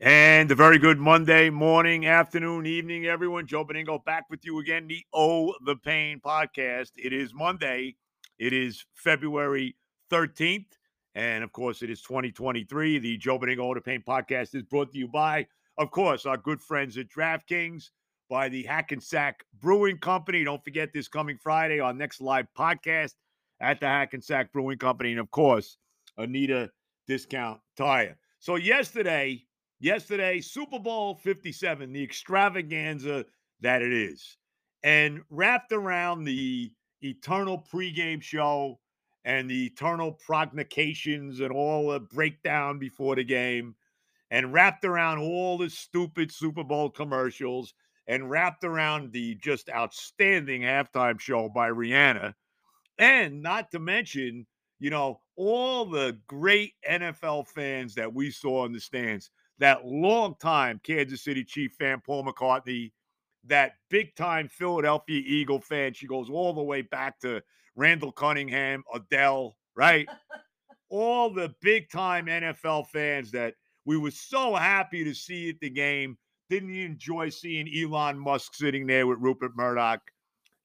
And a very good Monday morning, afternoon, evening, everyone. Joe Benigno back with you again, the Oh the Pain podcast. It is Monday. It is February 13th. And of course, it is 2023. The Joe Benigno Oh the Pain podcast is brought to you by, of course, our good friends at DraftKings, by the Hackensack Brewing Company. Don't forget this coming Friday, our next live podcast at the Hackensack Brewing Company. And of course, Anita Discount Tire. So yesterday, yesterday, Super Bowl 57, the extravaganza that it is. And wrapped around the eternal pregame show and the eternal prognostications and all the breakdown before the game, and wrapped around all the stupid Super Bowl commercials, and wrapped around the just outstanding halftime show by Rihanna, and not to mention, you know, all the great NFL fans that we saw in the stands that long time Kansas City Chief fan, Paul McCartney, that big time Philadelphia Eagle fan. She goes all the way back to Randall Cunningham, Adele, right? all the big time NFL fans that we were so happy to see at the game. Didn't you enjoy seeing Elon Musk sitting there with Rupert Murdoch?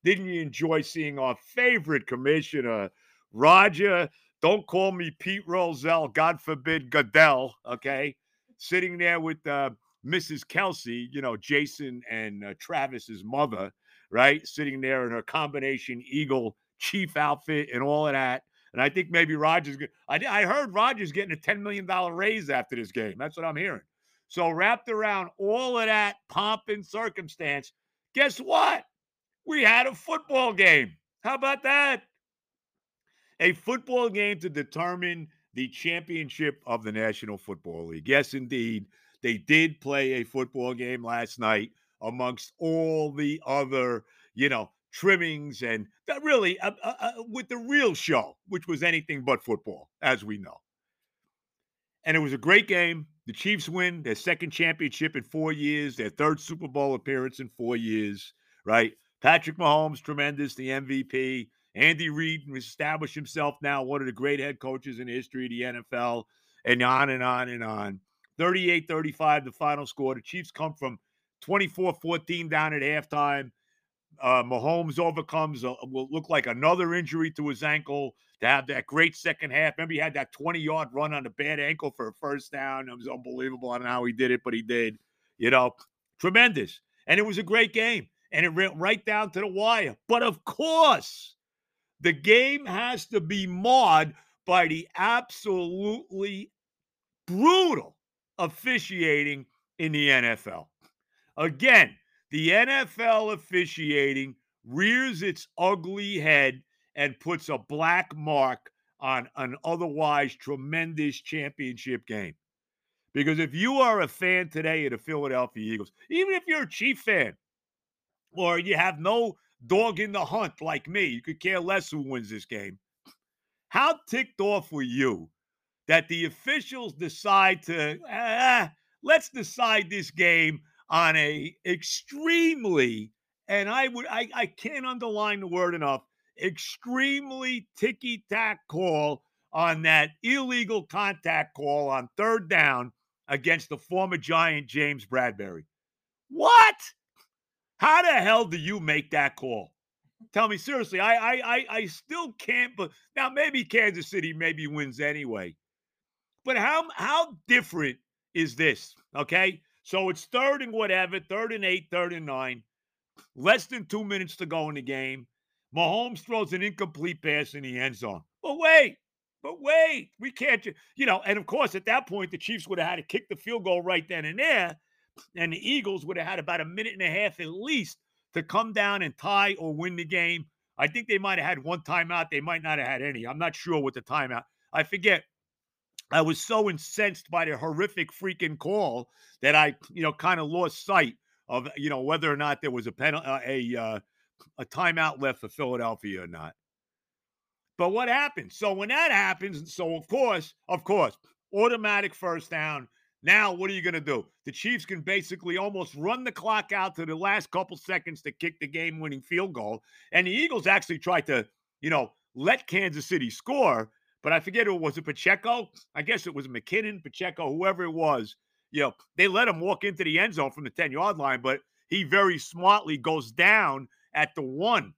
Didn't you enjoy seeing our favorite commissioner, Roger? Don't call me Pete Rozelle, God forbid Goodell, okay? Sitting there with uh, Mrs. Kelce, you know, Jason and uh, Travis's mother, right? Sitting there in her combination Eagle chief outfit and all of that. And I think maybe Rogers, I, I heard Rogers getting a $10 million raise after this game. That's what I'm hearing. So, wrapped around all of that pomp and circumstance, guess what? We had a football game. How about that? A football game to determine the championship of the National Football League. Yes, indeed. They did play a football game last night amongst all the other, you know, trimmings and really uh, uh, uh, with the real show, which was anything but football, as we know. And it was a great game. The Chiefs win their second championship in four years, their third Super Bowl appearance in four years, right? Patrick Mahomes, tremendous, the MVP. Andy Reid established himself now one of the great head coaches in the history of the NFL, and on and on and on. 38 35, the final score. The Chiefs come from 24 14 down at halftime. Uh, Mahomes overcomes a, will look like another injury to his ankle to have that great second half. Remember, he had that 20 yard run on a bad ankle for a first down. It was unbelievable. I don't know how he did it, but he did. You know, tremendous. And it was a great game. And it went right down to the wire. But of course, the game has to be marred by the absolutely brutal officiating in the NFL. Again, the NFL officiating rears its ugly head and puts a black mark on an otherwise tremendous championship game. Because if you are a fan today of the Philadelphia Eagles, even if you're a Chief fan, or you have no dog in the hunt like me, you could care less who wins this game. How ticked off were you that the officials decide to ah, let's decide this game on a extremely and I would I, I can't underline the word enough extremely ticky tack call on that illegal contact call on third down against the former Giant James Bradberry. What? How the hell do you make that call? Tell me seriously. I I I, I still can't. But now maybe Kansas City maybe wins anyway. But how how different is this? Okay, so it's third and whatever, third and eight, third and nine. Less than two minutes to go in the game. Mahomes throws an incomplete pass in the end zone. But wait, but wait, we can't, you know, and of course, at that point, the Chiefs would have had to kick the field goal right then and there. And the Eagles would have had about a minute and a half at least to come down and tie or win the game. I think they might have had one timeout. They might not have had any. I'm not sure what the timeout. I forget. I was so incensed by the horrific freaking call that I, you know, kind of lost sight of, you know, whether or not there was a penalty, uh, a uh, a timeout left for Philadelphia or not. But what happens? So when that happens, so of course, of course, automatic first down. Now, what are you going to do? The Chiefs can basically almost run the clock out to the last couple seconds to kick the game winning field goal. And the Eagles actually tried to, you know, let Kansas City score. But I forget who was it, Pacheco? I guess it was McKinnon, Pacheco, whoever it was. You know, they let him walk into the end zone from the 10 yard line, but he very smartly goes down at the one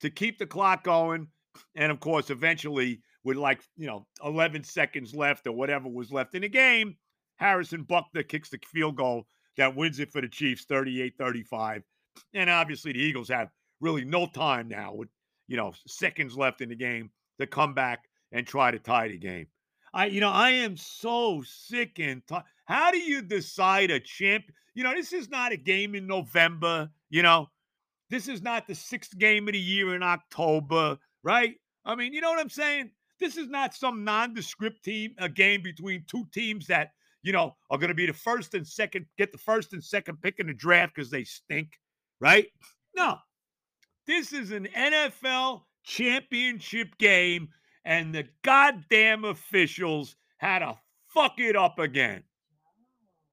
to keep the clock going. And of course, eventually, with like, you know, 11 seconds left or whatever was left in the game, Harrison Butker kicks the field goal that wins it for the Chiefs 38 35. And obviously, the Eagles have really no time now with, you know, seconds left in the game to come back and try to tie the game. I, you know, I am so sick and tired. How do you decide a champ? You know, this is not a game in November. You know, this is not the sixth game of the year in October, right? I mean, you know what I'm saying? This is not some nondescript team, a game between two teams that you know, are going to be the first and second, get the first and second pick in the draft because they stink, right? No. This is an NFL championship game, and the goddamn officials had to fuck it up again.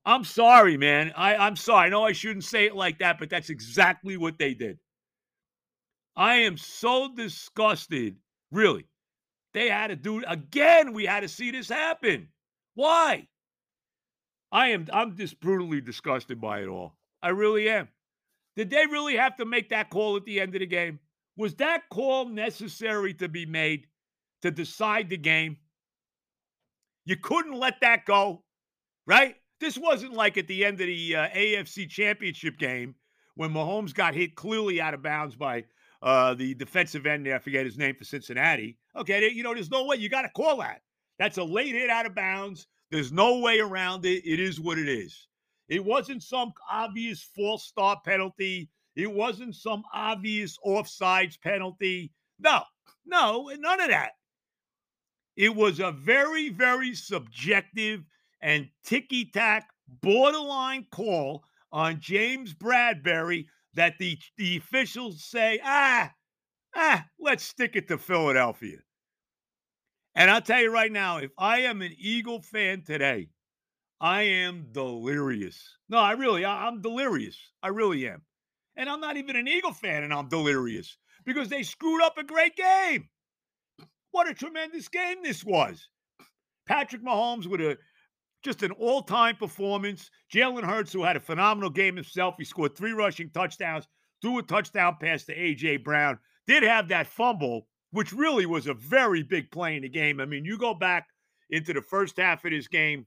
I'm sorry, man. I, I'm sorry. I know I shouldn't say it like that, but that's exactly what they did. I am so disgusted. Really. They had to do it again. We had to see this happen. Why? I am I'm just brutally disgusted by it all. I really am. Did they really have to make that call at the end of the game? Was that call necessary to be made to decide the game? You couldn't let that go, right? This wasn't like at the end of the uh, AFC Championship game when Mahomes got hit clearly out of bounds by uh, the defensive end there. I forget his name for Cincinnati. Okay, you know, there's no way you got to call that. That's a late hit out of bounds. There's no way around it. It is what it is. It wasn't some obvious false start penalty. It wasn't some obvious offsides penalty. No, no, none of that. It was a very, very subjective and ticky tack, borderline call on James Bradberry that the, the officials say, ah, ah, let's stick it to Philadelphia. And I'll tell you right now, if I am an Eagle fan today, I am delirious. No, I really, I, am delirious. I really am. And I'm not even an Eagle fan, and I'm delirious because they screwed up a great game. What a tremendous game this was. Patrick Mahomes with a just an all-time performance. Jalen Hurts, who had a phenomenal game himself, he scored three rushing touchdowns, threw a touchdown pass to AJ Brown. Did have that fumble which really was a very big play in the game. I mean, you go back into the first half of this game,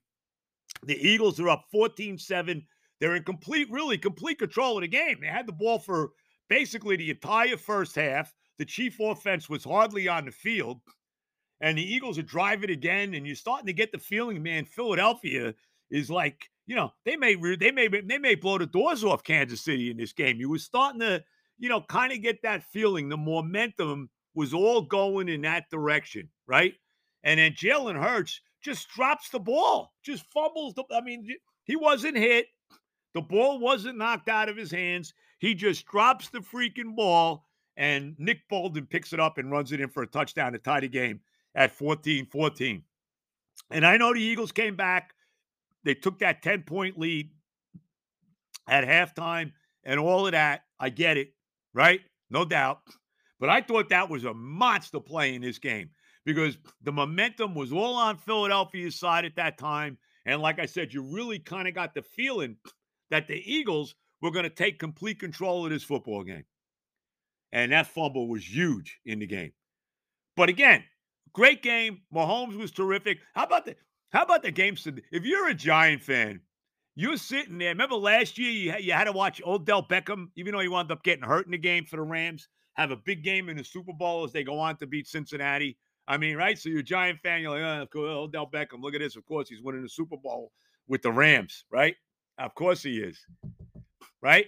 the Eagles are up 14 7. They're in complete, really complete control of the game. They had the ball for basically the entire first half. The Chief offense was hardly on the field. And the Eagles are driving again, and you're starting to get the feeling, man, Philadelphia is like, you know, they may they may they may blow the doors off Kansas City in this game. You were starting to, you know, kind of get that feeling, the momentum was all going in that direction, right? And then Jalen Hurts just drops the ball, just fumbles. The, I mean, he wasn't hit. The ball wasn't knocked out of his hands. He just drops the freaking ball, and Nick Bolton picks it up and runs it in for a touchdown to tie the game at 14 14. And I know the Eagles came back. They took that 10 point lead at halftime and all of that. I get it, right? No doubt. But I thought that was a monster play in this game because the momentum was all on Philadelphia's side at that time. And like I said, you really kind of got the feeling that the Eagles were going to take complete control of this football game. And that fumble was huge in the game. But again, great game. Mahomes was terrific. How about the how about the game? If you're a Giant fan, you're sitting there. Remember last year you, you had to watch old Odell Beckham, even though he wound up getting hurt in the game for the Rams have a big game in the Super Bowl as they go on to beat Cincinnati. I mean, right? So you're a Giant fan. You're like, oh, course, Odell Beckham. Look at this. Of course, he's winning the Super Bowl with the Rams, right? Of course he is, right?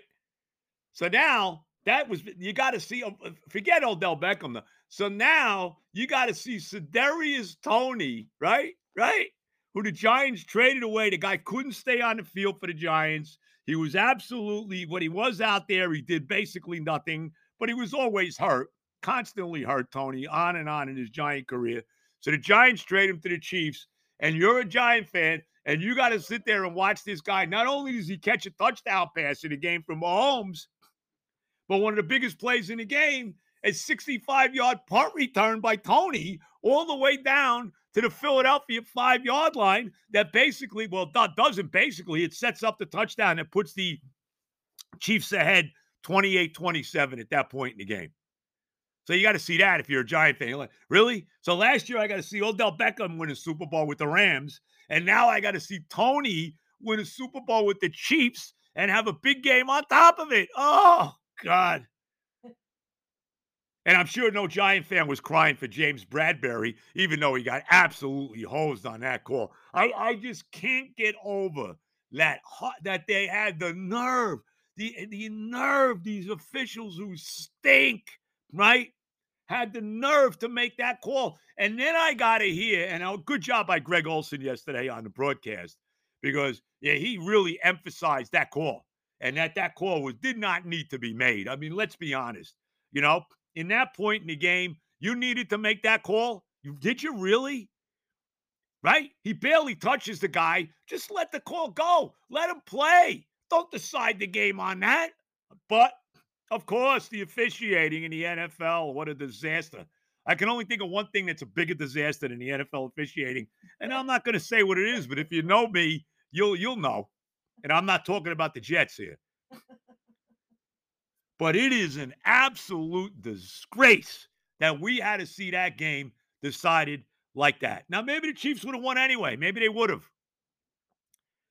So now that was you got to see. Uh, forget Odell Beckham. Though. So now you got to see Kadarius Toney, right? Right? who the Giants traded away. The guy couldn't stay on the field for the Giants. He was absolutely, when he was out there, he did basically nothing, but he was always hurt, constantly hurt, Toney, on and on in his Giant career. So the Giants trade him to the Chiefs, and you're a Giant fan, and you got to sit there and watch this guy. Not only does he catch a touchdown pass in the game from Mahomes, but one of the biggest plays in the game a 65 yard punt return by Toney all the way down to the Philadelphia five yard line that basically, well, doesn't basically, it sets up the touchdown that puts the Chiefs ahead 28 27 at that point in the game. So you got to see that if you're a Giant fan. Like, really? So last year I got to see Odell Beckham win a Super Bowl with the Rams, and now I got to see Toney win a Super Bowl with the Chiefs and have a big game on top of it. Oh God. And I'm sure no Giant fan was crying for James Bradberry, even though he got absolutely hosed on that call. I, I just can't get over that that they had the nerve, the the nerve, these officials who stink, right? Had the nerve to make that call. And then I got to hear, and a good job by Greg Olsen yesterday on the broadcast, because yeah, he really emphasized that call and that that call was did not need to be made. I mean, let's be honest. You know, in that point in the game, you needed to make that call? Did you really? Right? He barely touches the guy. Just let the call go. Let him play. Don't decide the game on that. But, of course, the officiating in the NFL, what a disaster. I can only think of one thing that's a bigger disaster than the NFL officiating. And I'm not going to say what it is, but if you know me, you'll you'll know. And I'm not talking about the Jets here. But it is an absolute disgrace that we had to see that game decided like that. Now, maybe the Chiefs would have won anyway. Maybe they would have.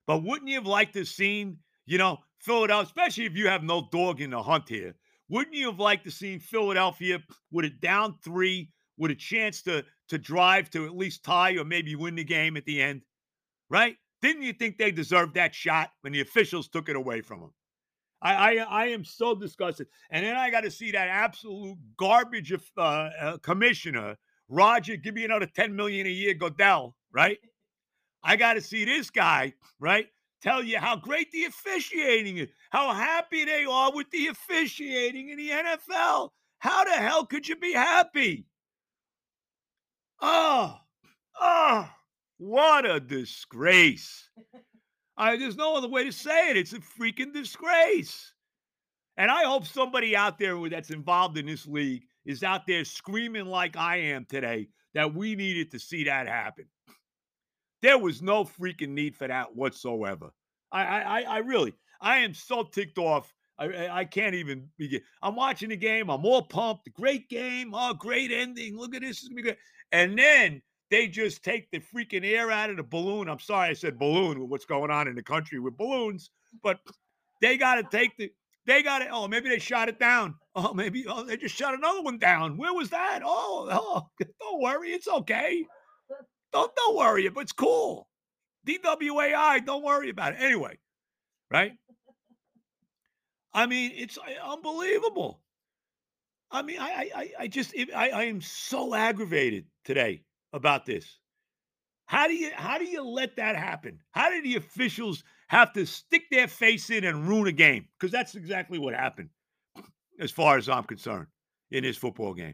But wouldn't you have liked to seen, you know, Philadelphia, especially if you have no dog in the hunt here, wouldn't you have liked to seen Philadelphia with a down three, with a chance to to drive to at least tie or maybe win the game at the end? Right? Didn't you think they deserved that shot when the officials took it away from them? I, I, I am so disgusted. And then I got to see that absolute garbage of uh, uh, commissioner, Roger, give me another 10 million a year, Goodell, right? I got to see this guy, right? Tell you how great the officiating is, how happy they are with the officiating in the NFL. How the hell could you be happy? Oh, oh, what a disgrace. I, there's no other way to say it. It's a freaking disgrace. And I hope somebody out there that's involved in this league is out there screaming like I am today that we needed to see that happen. There was no freaking need for that whatsoever. I, I, I really, I am so ticked off. I, I can't even begin. I'm watching the game. I'm all pumped. Great game. Oh, great ending. Look at this. It's gonna be good. And then they just take the freaking air out of the balloon. I'm sorry I said balloon with what's going on in the country with balloons, but they got to take the, they got it. Oh, maybe they shot it down. Oh, maybe oh, they just shot another one down. Where was that? Oh, oh, don't worry. It's okay. Don't, don't worry. But it's cool. DWAI, don't worry about it. Anyway, right? I mean, it's uh, unbelievable. I mean, I, I, I just, I, I am so aggravated today about this. How do you how do you let that happen? How do the officials have to stick their face in and ruin a game? Because that's exactly what happened, as far as I'm concerned, in this football game.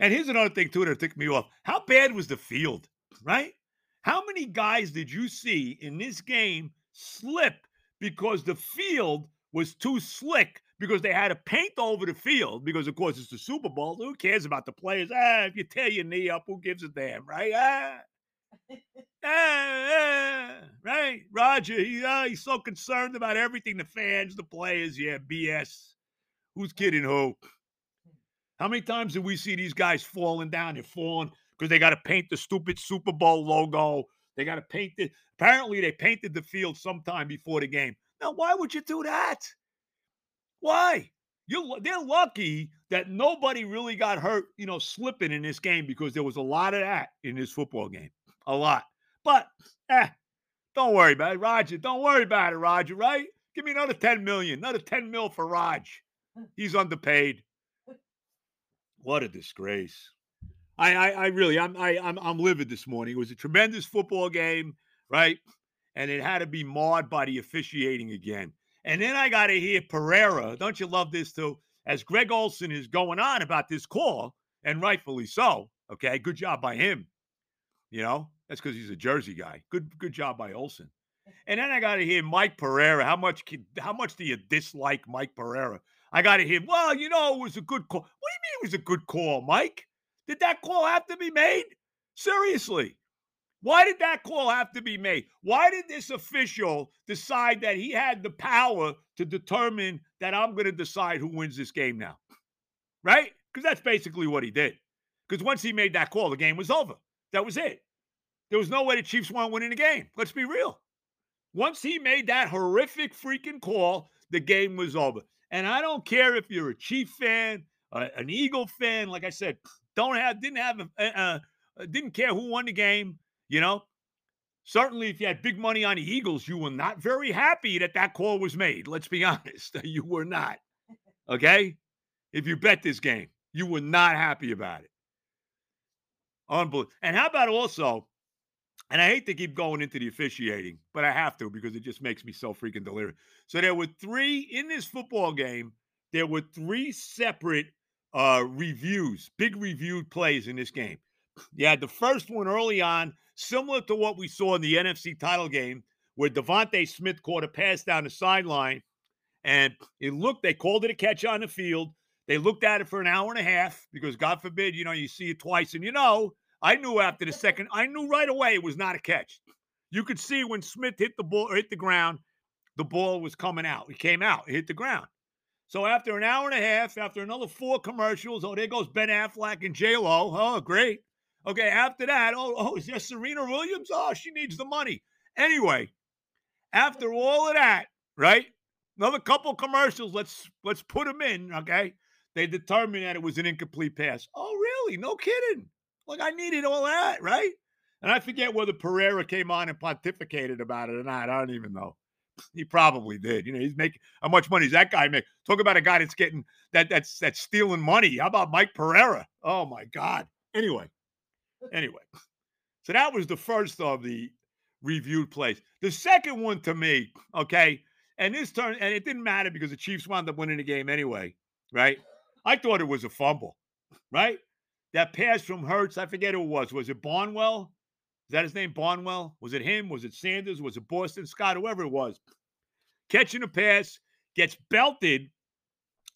And here's another thing too that took me off. How bad was the field? Right? How many guys did you see in this game slip because the field was too slick because they had to paint over the field because, of course, it's the Super Bowl. Who cares about the players? Ah, if you tear your knee up, who gives a damn, right? Ah, ah, ah right? Roger, he, ah, he's so concerned about everything the fans, the players. Yeah, BS. Who's kidding who? How many times do we see these guys falling down? They're falling because they got to paint the stupid Super Bowl logo. They got to paint it. Apparently, they painted the field sometime before the game. Now, why would you do that? Why? You they're lucky that nobody really got hurt, you know, slipping in this game because there was a lot of that in this football game. A lot. But eh, don't worry about it, Roger. Don't worry about it, Roger, right? Give me another 10 million, another 10 mil for Raj. He's underpaid. What a disgrace. I, I, I really, I'm, I, I'm, I'm livid this morning. It was a tremendous football game, right? And it had to be marred by the officiating again. And then I got to hear Pereira. Don't you love this too? As Greg Olsen is going on about this call, and rightfully so. Okay, good job by him. You know, that's because he's a Jersey guy. Good, good job by Olsen. And then I got to hear Mike Pereira. How much? How much do you dislike Mike Pereira? I got to hear. Well, you know, it was a good call. What was a good call, Mike? Did that call have to be made? Seriously. Why did that call have to be made? Why did this official decide that he had the power to determine that I'm going to decide who wins this game now? Right? Because that's basically what he did. Because once he made that call, the game was over. That was it. There was no way the Chiefs weren't winning the game. Let's be real. Once he made that horrific freaking call, the game was over. And I don't care if you're a Chief fan, uh, an Eagle fan. Like I said, don't have, didn't have, a, uh, didn't care who won the game. You know, certainly if you had big money on the Eagles, you were not very happy that that call was made. Let's be honest, you were not. Okay, if you bet this game, you were not happy about it. Unbelievable. And how about also? And I hate to keep going into the officiating, but I have to because it just makes me so freaking delirious. So there were three in this football game. There were three separate uh, reviews, big reviewed plays in this game. You had the first one early on, similar to what we saw in the NFC title game, where DeVonta Smith caught a pass down the sideline, and it looked. They called it a catch on the field. They looked at it for an hour and a half because, God forbid, you know, you see it twice, and you know I knew after the second, I knew right away it was not a catch. You could see when Smith hit the ball or hit the ground, the ball was coming out. It came out, it hit the ground. So after an hour and a half, after another four commercials, oh, there goes Ben Affleck and J Lo. Oh, great. Okay, after that, oh, oh, is there Serena Williams? Oh, she needs the money. Anyway, after all of that, right? Another couple commercials. Let's let's put them in. Okay, they determined that it was an incomplete pass. Oh, really? No kidding. Like I needed all that, right? And I forget whether Pereira came on and pontificated about it or not. I don't even know. He probably did. You know, he's making how much money does that guy make? Talk about a guy that's getting that that's that's stealing money. How about Mike Pereira? Oh my God. Anyway, anyway. So that was the first of the reviewed plays. The second one to me, okay, and this turn, and it didn't matter because the Chiefs wound up winning the game anyway, right? I thought it was a fumble, right? that pass from Hurts, I forget who it was. Was it Barnwell? Is that his name, Barnwell? Was it him? Was it Sanders? Was it Boston Scott? Whoever it was. Catching a pass, gets belted.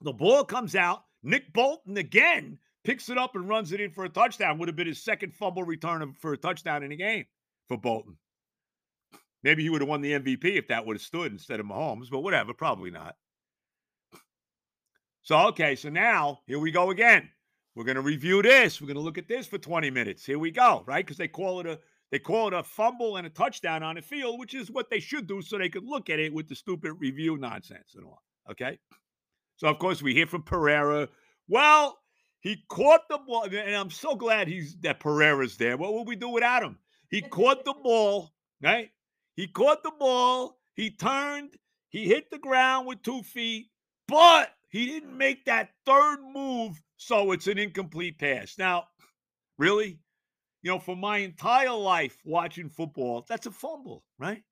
The ball comes out. Nick Bolton again picks it up and runs it in for a touchdown. Would have been his second fumble return for a touchdown in the game for Bolton. Maybe he would have won the MVP if that would have stood instead of Mahomes, but whatever, probably not. So, okay, so now here we go again. We're going to review this. We're going to look at this for 20 minutes. Here we go, right? Because they call it a they call it a fumble and a touchdown on the field, which is what they should do so they could look at it with the stupid review nonsense and all. Okay. So of course we hear from Pereira. Well, he caught the ball, and I'm so glad he's that Pereira's there. What would we do without him? He caught the ball, right? He caught the ball. He turned. He hit the ground with two feet, but he didn't make that third move so it's an incomplete pass. Now, really? You know, for my entire life watching football, that's a fumble, right?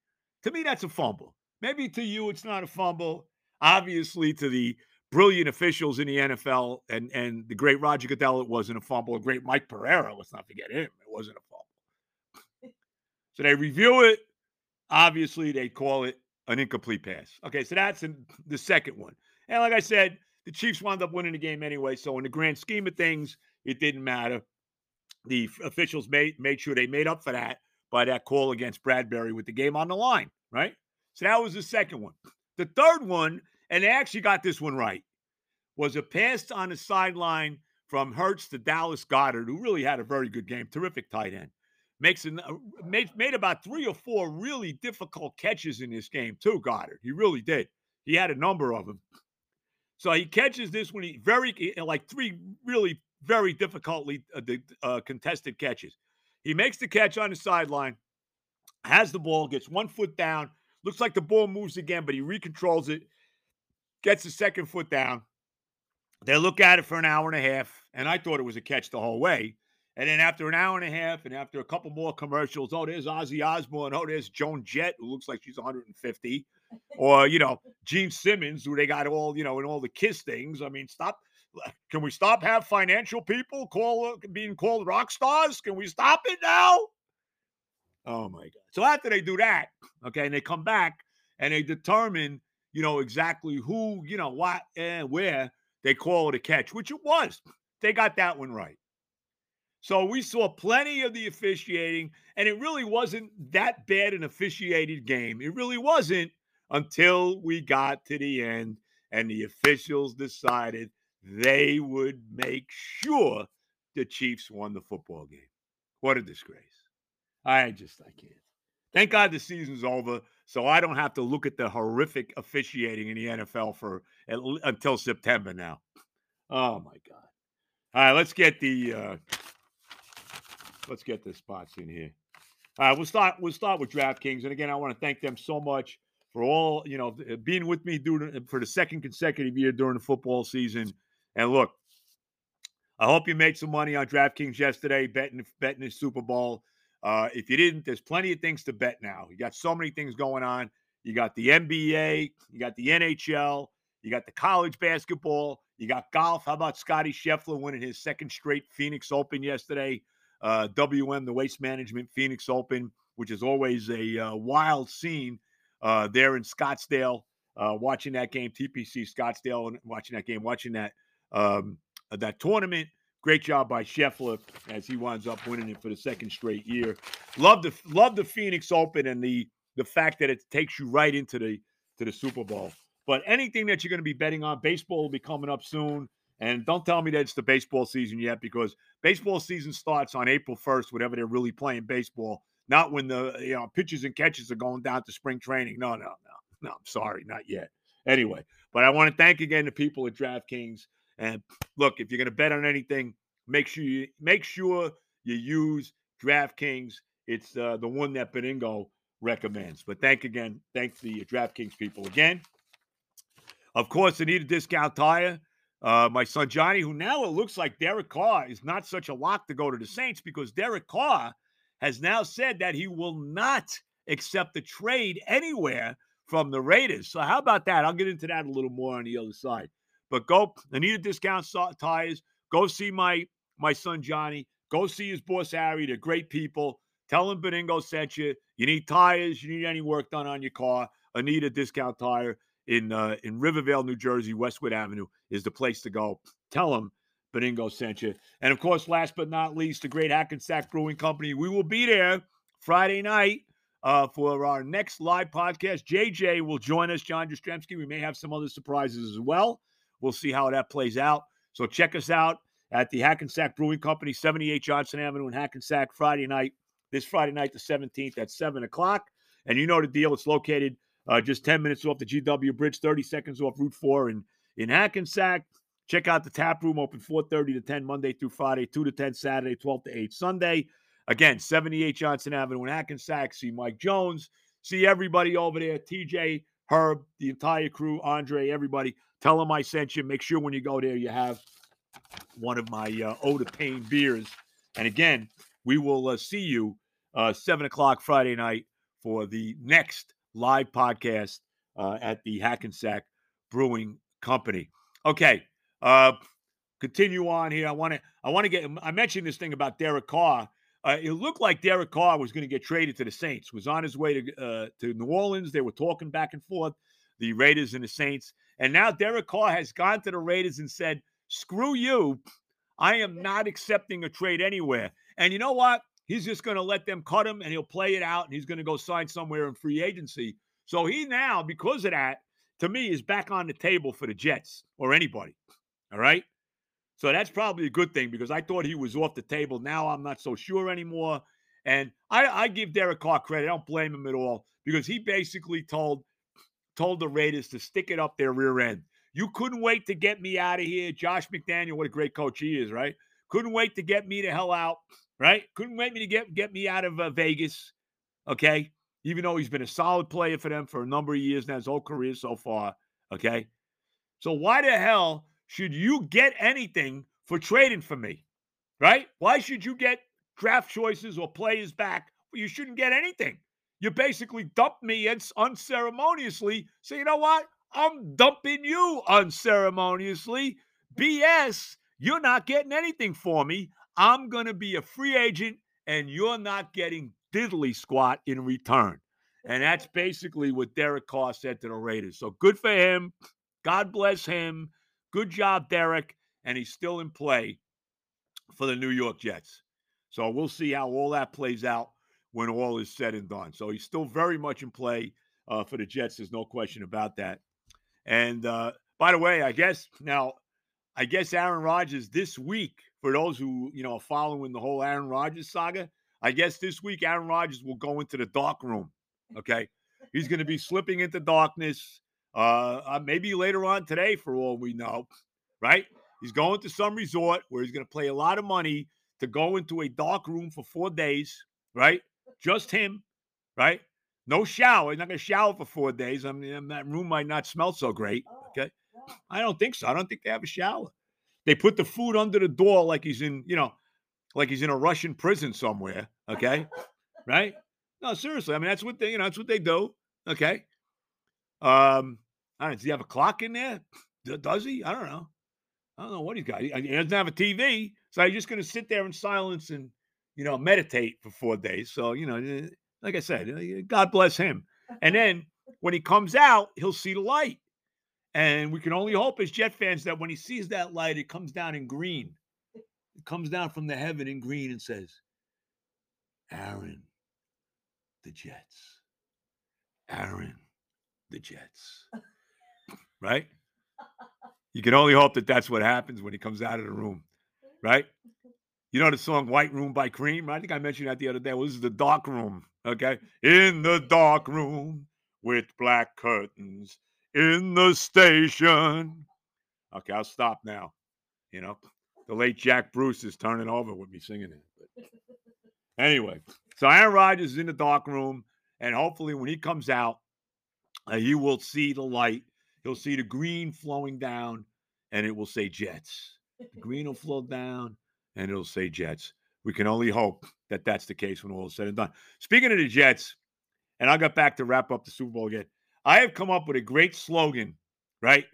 To me, that's a fumble. Maybe to you, it's not a fumble. Obviously, to the brilliant officials in the NFL and, and the great Roger Goodell, it wasn't a fumble. The great Mike Pereira, let's not forget him, it wasn't a fumble. so they review it. Obviously, they call it an incomplete pass. Okay, so that's in the second one. And like I said, the Chiefs wound up winning the game anyway. So in the grand scheme of things, it didn't matter. The officials made made sure they made up for that by that call against Bradberry with the game on the line, right? So that was the second one. The third one, and they actually got this one right, was a pass on the sideline from Hurts to Dallas Goedert, who really had a very good game, terrific tight end. Makes an, uh, made, made about three or four really difficult catches in this game too. Goedert. he really did. He had a number of them. So he catches this when he very like three really very difficultly uh, uh, contested catches. He makes the catch on the sideline, has the ball, gets one foot down. Looks like the ball moves again, but he recontrols it, gets the second foot down. They look at it for an hour and a half, and I thought it was a catch the whole way. And then after an hour and a half, and after a couple more commercials, oh, there's Ozzy Osbourne. Oh, there's Joan Jett, who looks like she's 150. or, you know, Gene Simmons, who they got all, you know, in all the Kiss things. I mean, stop. Can we stop have financial people call being called rock stars? Can we stop it now? Oh my God. So after they do that, okay, and they come back and they determine, you know, exactly who, you know, what and where they call it a catch, which it was. They got that one right. So we saw plenty of the officiating, and it really wasn't that bad an officiated game. It really wasn't until we got to the end and the officials decided they would make sure the Chiefs won the football game. What a disgrace. I just, I can't. Thank God the season's over, so I don't have to look at the horrific officiating in the NFL for until September now. Oh my God! All right, let's get the uh, let's get the spots in here. All right, we'll start. We'll start with DraftKings, and again, I want to thank them so much for all you know being with me during for the second consecutive year during the football season. And look, I hope you made some money on DraftKings yesterday betting betting the Super Bowl. Uh, if you didn't, there's plenty of things to bet now. You got so many things going on. You got the NBA, you got the NHL, you got the college basketball, you got golf. How about Scotty Scheffler winning his second straight Phoenix Open yesterday? Uh, WM, the Waste Management Phoenix Open, which is always a uh, wild scene uh, there in Scottsdale. Uh, watching that game, TPC Scottsdale, and watching that game, watching that um, that tournament. Great job by Scheffler as he winds up winning it for the second straight year. Love the love the Phoenix Open and the the fact that it takes you right into the to the Super Bowl. But anything that you're going to be betting on, baseball will be coming up soon. And don't tell me that it's the baseball season yet because baseball season starts on April 1st, whenever they're really playing baseball, not when the you know pitches and catches are going down to spring training. No, no, no, no. I'm sorry, not yet. Anyway, but I want to thank again the people at DraftKings and look, if you're going to bet on anything, make sure you make sure you use DraftKings. It's uh, the one that Benigno recommends. But thank again, thank the DraftKings people again. Of course, they need a discount tire. Uh, my son Johnny, who now it looks like Derek Carr is not such a lock to go to the Saints because Derek Carr has now said that he will not accept a trade anywhere from the Raiders. So how about that? I'll get into that a little more on the other side. But go, I need a discount tires. Go see my my son Johnny. Go see his boss Harry. They're great people. Tell him Benigno sent you. You need tires. You need any work done on your car. I need a discount tire in uh, in Rivervale, New Jersey. Westwood Avenue is the place to go. Tell them Benigno sent you. And of course, last but not least, the great Hackensack Brewing Company. We will be there Friday night uh, for our next live podcast. JJ will join us, John Jastrzemski. We may have some other surprises as well. We'll see how that plays out. So check us out at the Hackensack Brewing Company, 78 Johnson Avenue in Hackensack, Friday night, this Friday night, the 17th at 7 o'clock. And you know the deal. It's located uh, just 10 minutes off the GW Bridge, 30 seconds off Route 4 in, in Hackensack. Check out the tap room open 4:30 to 10 Monday through Friday, 2 to 10 Saturday, 12 to 8 Sunday. Again, 78 Johnson Avenue in Hackensack. See Mike Jones. See everybody over there. TJ, Herb, the entire crew, Andre, everybody. Tell them I sent you. Make sure when you go there, you have one of my uh, de Pain beers. And again, we will uh, see you uh, 7 o'clock Friday night for the next live podcast uh, at the Hackensack Brewing Company. Okay, uh, continue on here. I want to I want to get I mentioned this thing about Derek Carr. Uh, it looked like Derek Carr was going to get traded to the Saints. Was on his way to uh, to New Orleans. They were talking back and forth, the Raiders and the Saints. And now Derek Carr has gone to the Raiders and said, screw you. I am not accepting a trade anywhere. And you know what? He's just going to let them cut him and he'll play it out and he's going to go sign somewhere in free agency. So he now, because of that, to me, is back on the table for the Jets or anybody. All right. So that's probably a good thing because I thought he was off the table. Now I'm not so sure anymore. And I, I give Derek Carr credit. I don't blame him at all because he basically told told the Raiders to stick it up their rear end. You couldn't wait to get me out of here. Josh McDaniel, what a great coach he is, right? Couldn't wait to get me the hell out, right? Couldn't wait me to get get me out of uh, Vegas, okay? Even though he's been a solid player for them for a number of years now, his whole career so far, okay? So why the hell should you get anything for trading for me, right? Why should you get draft choices or players back? You shouldn't get anything. You basically dump me unceremoniously. So, you know what? I'm dumping you unceremoniously. BS, you're not getting anything for me. I'm going to be a free agent and you're not getting diddly squat in return. And that's basically what Derek Carr said to the Raiders. So good for him. God bless him. Good job, Derek. And he's still in play for the New York Jets. So we'll see how all that plays out when all is said and done. So he's still very much in play uh, for the Jets. There's no question about that. And uh, by the way, I guess now, I guess Aaron Rodgers this week, for those who you know are following the whole Aaron Rodgers saga, I guess this week Aaron Rodgers will go into the dark room. Okay, he's going to be slipping into darkness. Uh, uh, maybe later on today, for all we know, right? He's going to some resort where he's going to play a lot of money to go into a dark room for four days, right? Just him, right? No shower. He's not going to shower for four days. I mean, that room might not smell so great. Oh, okay. I don't think so. I don't think they have a shower. They put the food under the door like he's in, you know, like he's in a Russian prison somewhere. Okay. right? No, seriously. I mean, that's what they, you know, that's what they do. Okay. Um, I don't know. Does he have a clock in there? Does he? I don't know. I don't know what he's got. He, he doesn't have a TV. So he's just going to sit there in silence and, you know, meditate for four days. So, you know, eh, like I said, uh, God bless him. And then when he comes out, he'll see the light. And we can only hope as Jet fans that when he sees that light, it comes down in green. It comes down from the heaven in green and says, Aaron, the Jets. Aaron, the Jets. right? You can only hope that that's what happens when he comes out of the room, right? You know the song White Room by Cream? I think I mentioned that the other day. Well, this is the dark room, okay? In the dark room with black curtains in the station. Okay, I'll stop now. You know, the late Jack Bruce is turning over with me singing it. But anyway, so Aaron Rodgers is in the dark room, and hopefully when he comes out, uh, he will see the light. He'll see the green flowing down, and it will say Jets. The green will flow down, and it'll say Jets. We can only hope that that's the case when all is said and done. Speaking of the Jets, and I'll get back to wrap up the Super Bowl again. I have come up with a great slogan, right,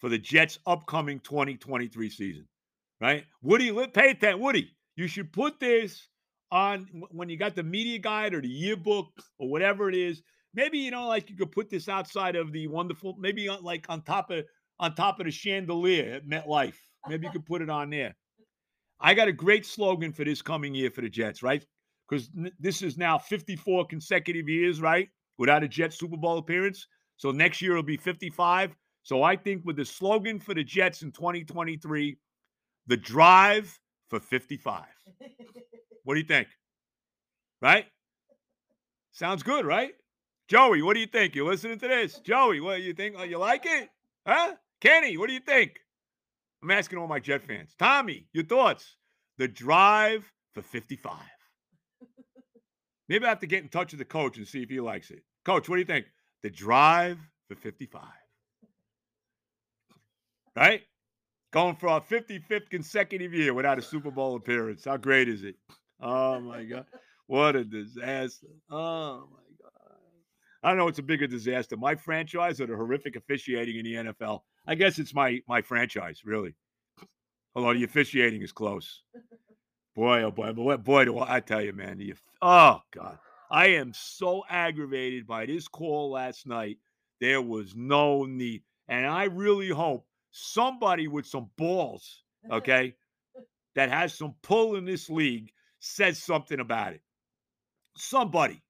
for the Jets' upcoming 2023 season, right? Woody, pay attention. Woody, you should put this on when you got the media guide or the yearbook or whatever it is. Maybe you know, like you could put this outside of the wonderful, maybe like on top of on top of the chandelier at MetLife. Maybe you could put it on there. I got a great slogan for this coming year for the Jets, right? Because this is now 54 consecutive years, right? Without a Jets Super Bowl appearance. So next year it'll be 55. So I think with the slogan for the Jets in 2023, the drive for 55. what do you think? Right? Sounds good, right? Joey, what do you think? You're listening to this? Joey, what do you think? Oh, you like it? Huh? Kenny, what do you think? I'm asking all my Jet fans. Tommy, your thoughts? The drive for 55. Maybe I have to get in touch with the coach and see if he likes it. Coach, what do you think? The drive for 55. Right? Going for our 55th consecutive year without a Super Bowl appearance. How great is it? Oh my God. What a disaster. Oh my God. I don't know what's a bigger disaster, my franchise or the horrific officiating in the NFL. I guess it's my my franchise, really. Although the officiating is close. Boy, oh boy, boy, boy, do I, I tell you, man. Oh God, I am so aggravated by this call last night. There was no need, and I really hope somebody with some balls, okay, that has some pull in this league, says something about it. Somebody,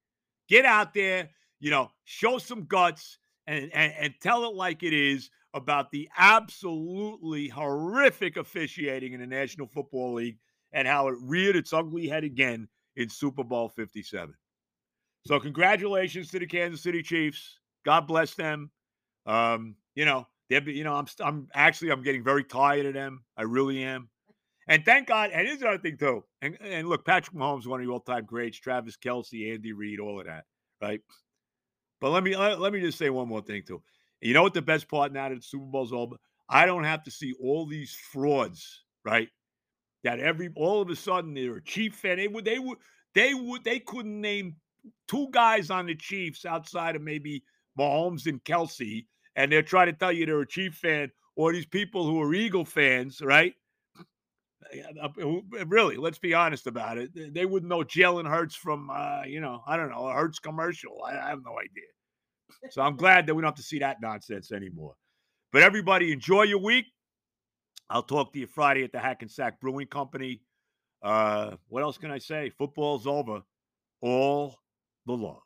get out there, you know, show some guts and, and, and tell it like it is about the absolutely horrific officiating in the National Football League and how it reared its ugly head again in Super Bowl 57. So congratulations to the Kansas City Chiefs. God bless them. Um, you know, they you know, I'm I'm actually I'm getting very tired of them. I really am. And thank God, and here's another thing too. And and look, Patrick Mahomes, one of the all-time greats, Travis Kelce, Andy Reid, all of that, right? But let me let, let me just say one more thing too. You know what the best part now that the Super Bowl's over? I don't have to see all these frauds, right? that every all of a sudden they're a Chief fan. They would they would they would they couldn't name two guys on the Chiefs outside of maybe Mahomes and Kelce, and they're trying to tell you they're a Chief fan, or these people who are Eagle fans, right? Uh, really, let's be honest about it. They wouldn't know Jalen Hurts from, uh, you know, I don't know, a Hurts commercial. I, I have no idea. So I'm glad that we don't have to see that nonsense anymore. But everybody, enjoy your week. I'll talk to you Friday at the Hackensack Brewing Company. Uh, what else can I say? Football's over. All the love.